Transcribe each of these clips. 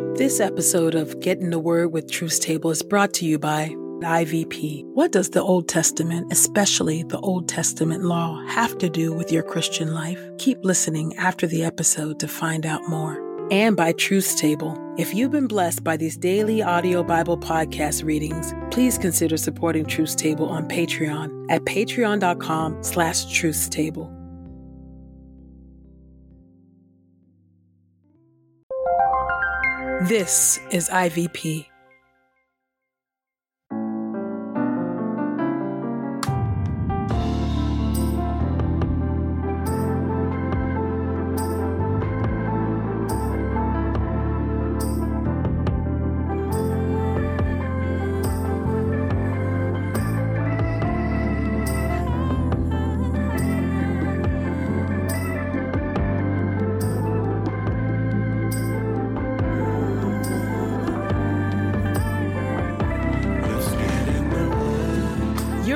This episode of Get in the Word with Truth Table is brought to you by IVP. What does the Old Testament, especially the Old Testament law, have to do with your Christian life? Keep listening after the episode to find out more. And by Truth Table. If you've been blessed by these daily audio Bible podcast readings, please consider supporting Truth Table on Patreon at patreon.com slash truthstable. This is IVP.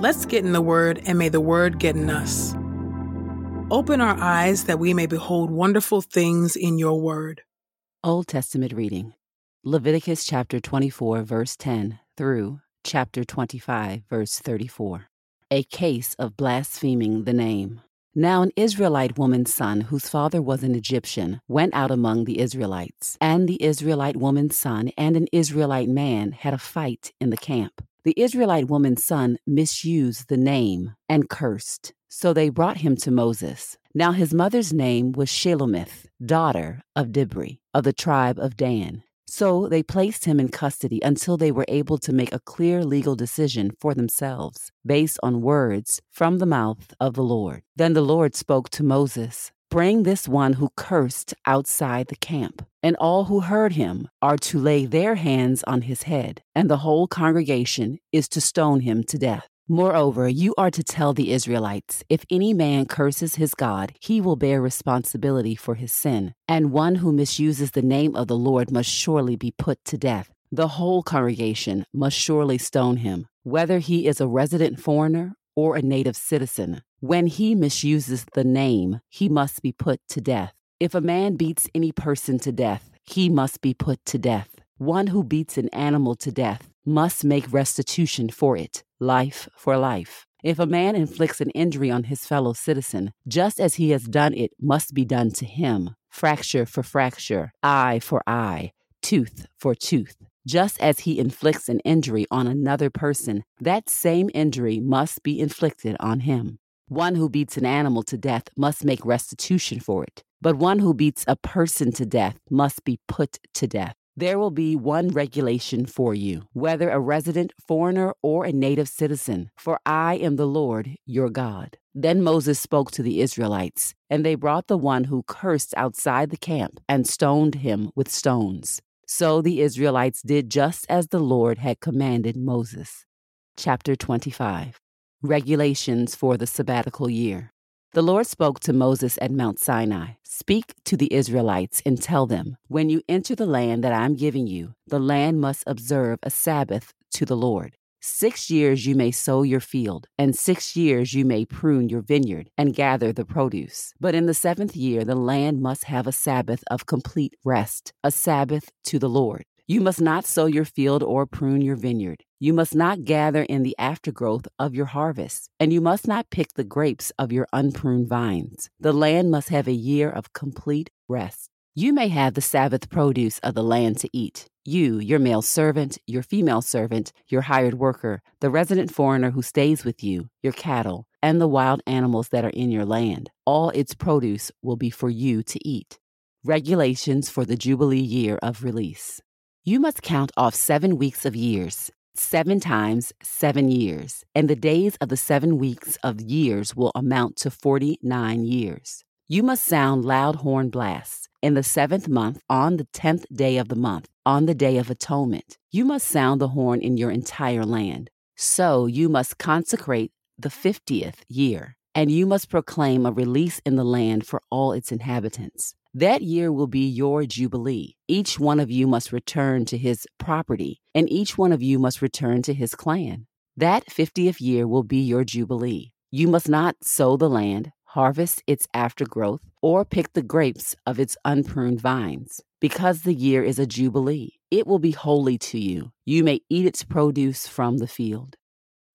Let's get in the Word, and may the Word get in us. Open our eyes that we may behold wonderful things in your Word. Old Testament reading Leviticus chapter 24, verse 10 through chapter 25, verse 34. A case of blaspheming the name. Now, an Israelite woman's son, whose father was an Egyptian, went out among the Israelites. And the Israelite woman's son and an Israelite man had a fight in the camp. The Israelite woman's son misused the name and cursed. So they brought him to Moses. Now his mother's name was Shelomith, daughter of Dibri, of the tribe of Dan. So they placed him in custody until they were able to make a clear legal decision for themselves, based on words from the mouth of the Lord. Then the Lord spoke to Moses Bring this one who cursed outside the camp, and all who heard him are to lay their hands on his head, and the whole congregation is to stone him to death. Moreover, you are to tell the Israelites if any man curses his God, he will bear responsibility for his sin, and one who misuses the name of the Lord must surely be put to death. The whole congregation must surely stone him, whether he is a resident foreigner or a native citizen. When he misuses the name, he must be put to death. If a man beats any person to death, he must be put to death. One who beats an animal to death must make restitution for it, life for life. If a man inflicts an injury on his fellow citizen, just as he has done it must be done to him. Fracture for fracture, eye for eye, tooth for tooth. Just as he inflicts an injury on another person, that same injury must be inflicted on him. One who beats an animal to death must make restitution for it, but one who beats a person to death must be put to death. There will be one regulation for you, whether a resident, foreigner, or a native citizen, for I am the Lord your God. Then Moses spoke to the Israelites, and they brought the one who cursed outside the camp and stoned him with stones. So the Israelites did just as the Lord had commanded Moses. Chapter 25 Regulations for the Sabbatical Year. The Lord spoke to Moses at Mount Sinai Speak to the Israelites and tell them, When you enter the land that I am giving you, the land must observe a Sabbath to the Lord. Six years you may sow your field, and six years you may prune your vineyard and gather the produce. But in the seventh year, the land must have a Sabbath of complete rest, a Sabbath to the Lord. You must not sow your field or prune your vineyard. You must not gather in the aftergrowth of your harvest, and you must not pick the grapes of your unpruned vines. The land must have a year of complete rest. You may have the Sabbath produce of the land to eat. You, your male servant, your female servant, your hired worker, the resident foreigner who stays with you, your cattle, and the wild animals that are in your land. All its produce will be for you to eat. Regulations for the Jubilee year of release. You must count off seven weeks of years seven times seven years, and the days of the seven weeks of years will amount to forty nine years. You must sound loud horn blasts in the seventh month on the tenth day of the month, on the day of atonement. You must sound the horn in your entire land. So you must consecrate the fiftieth year, and you must proclaim a release in the land for all its inhabitants. That year will be your jubilee. Each one of you must return to his property, and each one of you must return to his clan. That 50th year will be your jubilee. You must not sow the land, harvest its aftergrowth, or pick the grapes of its unpruned vines, because the year is a jubilee. It will be holy to you. You may eat its produce from the field.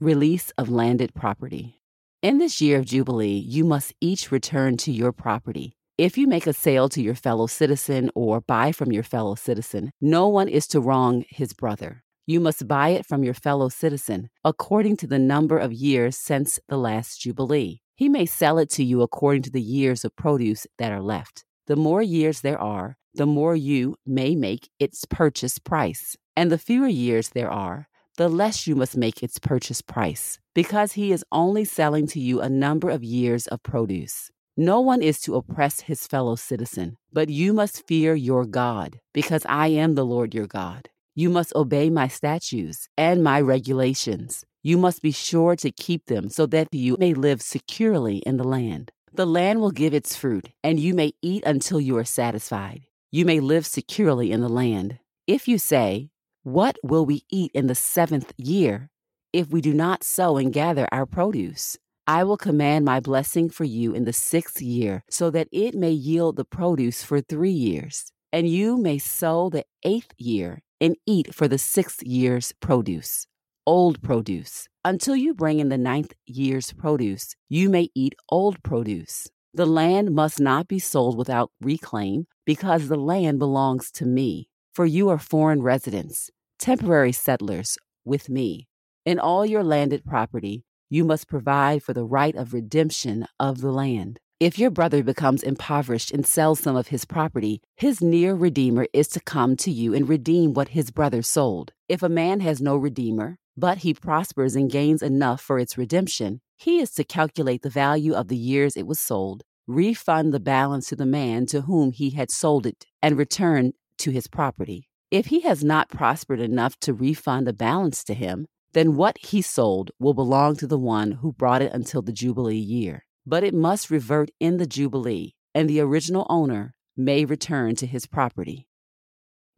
Release of landed property. In this year of Jubilee, you must each return to your property. If you make a sale to your fellow citizen or buy from your fellow citizen, no one is to wrong his brother. You must buy it from your fellow citizen according to the number of years since the last Jubilee. He may sell it to you according to the years of produce that are left. The more years there are, the more you may make its purchase price. And the fewer years there are, the less you must make its purchase price, because he is only selling to you a number of years of produce. No one is to oppress his fellow citizen, but you must fear your God, because I am the Lord your God. You must obey my statutes and my regulations. You must be sure to keep them so that you may live securely in the land. The land will give its fruit, and you may eat until you are satisfied. You may live securely in the land. If you say, What will we eat in the seventh year if we do not sow and gather our produce? I will command my blessing for you in the sixth year, so that it may yield the produce for three years. And you may sow the eighth year and eat for the sixth year's produce, old produce. Until you bring in the ninth year's produce, you may eat old produce. The land must not be sold without reclaim, because the land belongs to me. For you are foreign residents, temporary settlers with me. In all your landed property, you must provide for the right of redemption of the land. If your brother becomes impoverished and sells some of his property, his near redeemer is to come to you and redeem what his brother sold. If a man has no redeemer, but he prospers and gains enough for its redemption, he is to calculate the value of the years it was sold, refund the balance to the man to whom he had sold it, and return to his property. If he has not prospered enough to refund the balance to him, then what he sold will belong to the one who brought it until the Jubilee year. But it must revert in the Jubilee, and the original owner may return to his property.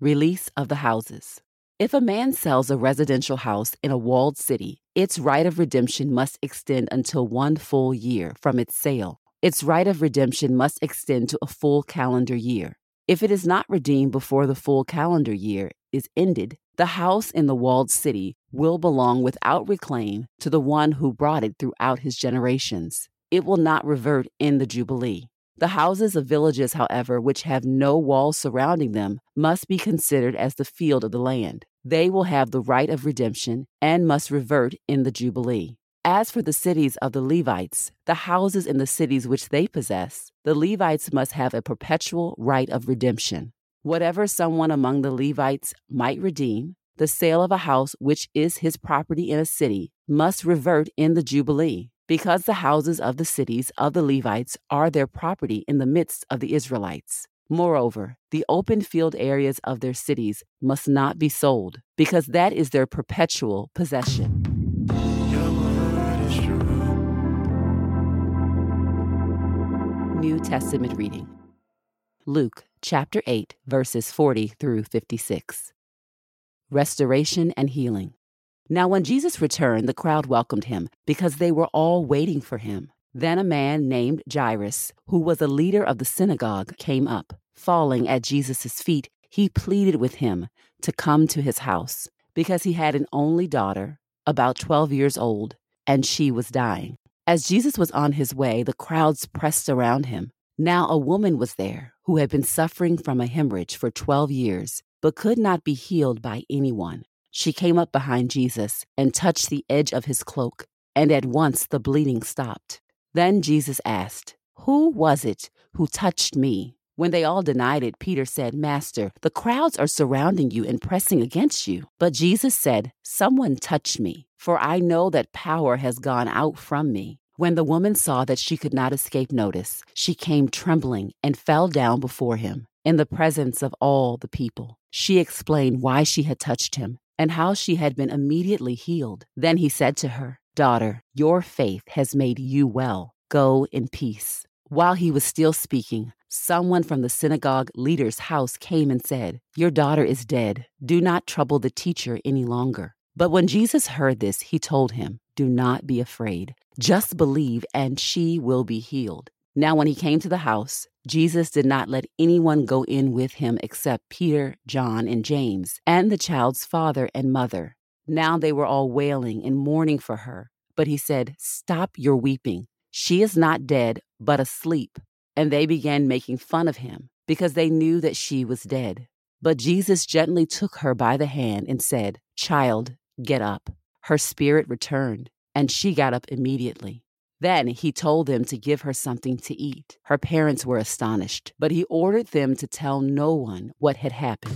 Release of the houses. If a man sells a residential house in a walled city, its right of redemption must extend until one full year from its sale. Its right of redemption must extend to a full calendar year. If it is not redeemed before the full calendar year is ended, the house in the walled city will belong without reclaim to the one who brought it throughout his generations. It will not revert in the Jubilee. The houses of villages, however, which have no walls surrounding them, must be considered as the field of the land. They will have the right of redemption and must revert in the Jubilee. As for the cities of the Levites, the houses in the cities which they possess, the Levites must have a perpetual right of redemption. Whatever someone among the Levites might redeem, the sale of a house which is his property in a city must revert in the Jubilee, because the houses of the cities of the Levites are their property in the midst of the Israelites. Moreover, the open field areas of their cities must not be sold, because that is their perpetual possession. New Testament reading Luke chapter 8, verses 40 through 56. Restoration and healing. Now, when Jesus returned, the crowd welcomed him because they were all waiting for him. Then a man named Jairus, who was a leader of the synagogue, came up. Falling at Jesus' feet, he pleaded with him to come to his house because he had an only daughter, about 12 years old, and she was dying. As Jesus was on his way, the crowds pressed around him. Now a woman was there who had been suffering from a hemorrhage for 12 years, but could not be healed by anyone. She came up behind Jesus and touched the edge of his cloak, and at once the bleeding stopped. Then Jesus asked, Who was it who touched me? When they all denied it, Peter said, Master, the crowds are surrounding you and pressing against you. But Jesus said, Someone touched me, for I know that power has gone out from me. When the woman saw that she could not escape notice, she came trembling and fell down before him in the presence of all the people. She explained why she had touched him and how she had been immediately healed. Then he said to her, Daughter, your faith has made you well. Go in peace. While he was still speaking, someone from the synagogue leader's house came and said, Your daughter is dead. Do not trouble the teacher any longer. But when Jesus heard this, he told him, Do not be afraid. Just believe, and she will be healed. Now, when he came to the house, Jesus did not let anyone go in with him except Peter, John, and James, and the child's father and mother. Now they were all wailing and mourning for her. But he said, Stop your weeping. She is not dead, but asleep. And they began making fun of him because they knew that she was dead. But Jesus gently took her by the hand and said, Child, get up. Her spirit returned, and she got up immediately. Then he told them to give her something to eat. Her parents were astonished, but he ordered them to tell no one what had happened.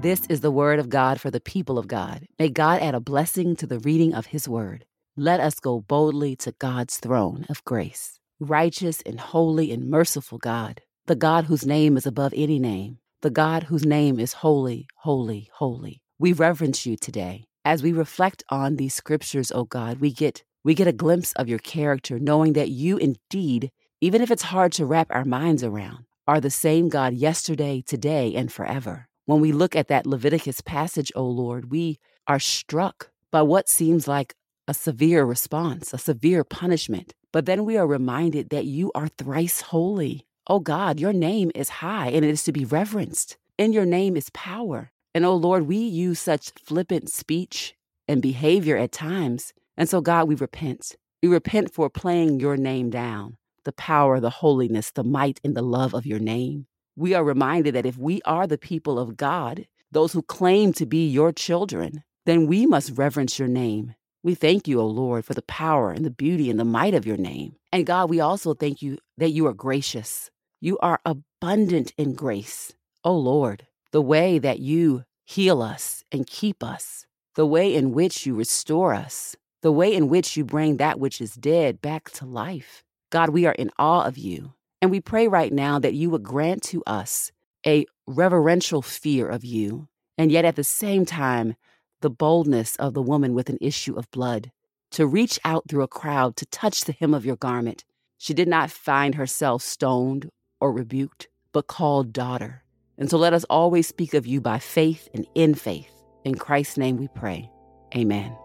This is the word of God for the people of God. May God add a blessing to the reading of his word. Let us go boldly to God's throne of grace. Righteous and holy and merciful God, the God whose name is above any name, the God whose name is holy, holy, holy. We reverence you today. As we reflect on these scriptures, O oh God, we get we get a glimpse of your character, knowing that you indeed, even if it's hard to wrap our minds around, are the same God yesterday, today, and forever. When we look at that Leviticus passage, O Lord, we are struck by what seems like a severe response, a severe punishment. But then we are reminded that you are thrice holy. O God, your name is high and it is to be reverenced. In your name is power. And oh Lord, we use such flippant speech and behavior at times. And so, God, we repent. We repent for playing your name down, the power, the holiness, the might, and the love of your name we are reminded that if we are the people of God, those who claim to be your children, then we must reverence your name. We thank you, O Lord, for the power and the beauty and the might of your name. And God, we also thank you that you are gracious. You are abundant in grace. O Lord, the way that you heal us and keep us, the way in which you restore us, the way in which you bring that which is dead back to life. God, we are in awe of you. And we pray right now that you would grant to us a reverential fear of you, and yet at the same time, the boldness of the woman with an issue of blood to reach out through a crowd to touch the hem of your garment. She did not find herself stoned or rebuked, but called daughter. And so let us always speak of you by faith and in faith. In Christ's name we pray. Amen.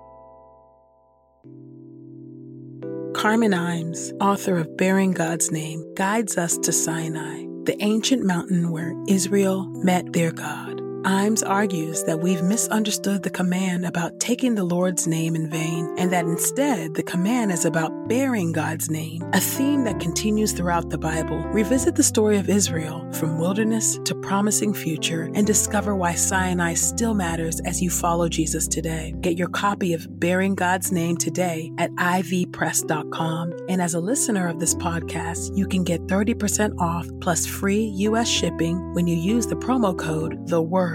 Carmen Imes, author of Bearing God's Name, guides us to Sinai, the ancient mountain where Israel met their God. Imes argues that we've misunderstood the command about taking the Lord's name in vain, and that instead the command is about bearing God's name, a theme that continues throughout the Bible. Revisit the story of Israel from wilderness to promising future and discover why Sinai still matters as you follow Jesus today. Get your copy of Bearing God's Name today at ivpress.com. And as a listener of this podcast, you can get 30% off plus free U.S. shipping when you use the promo code The Word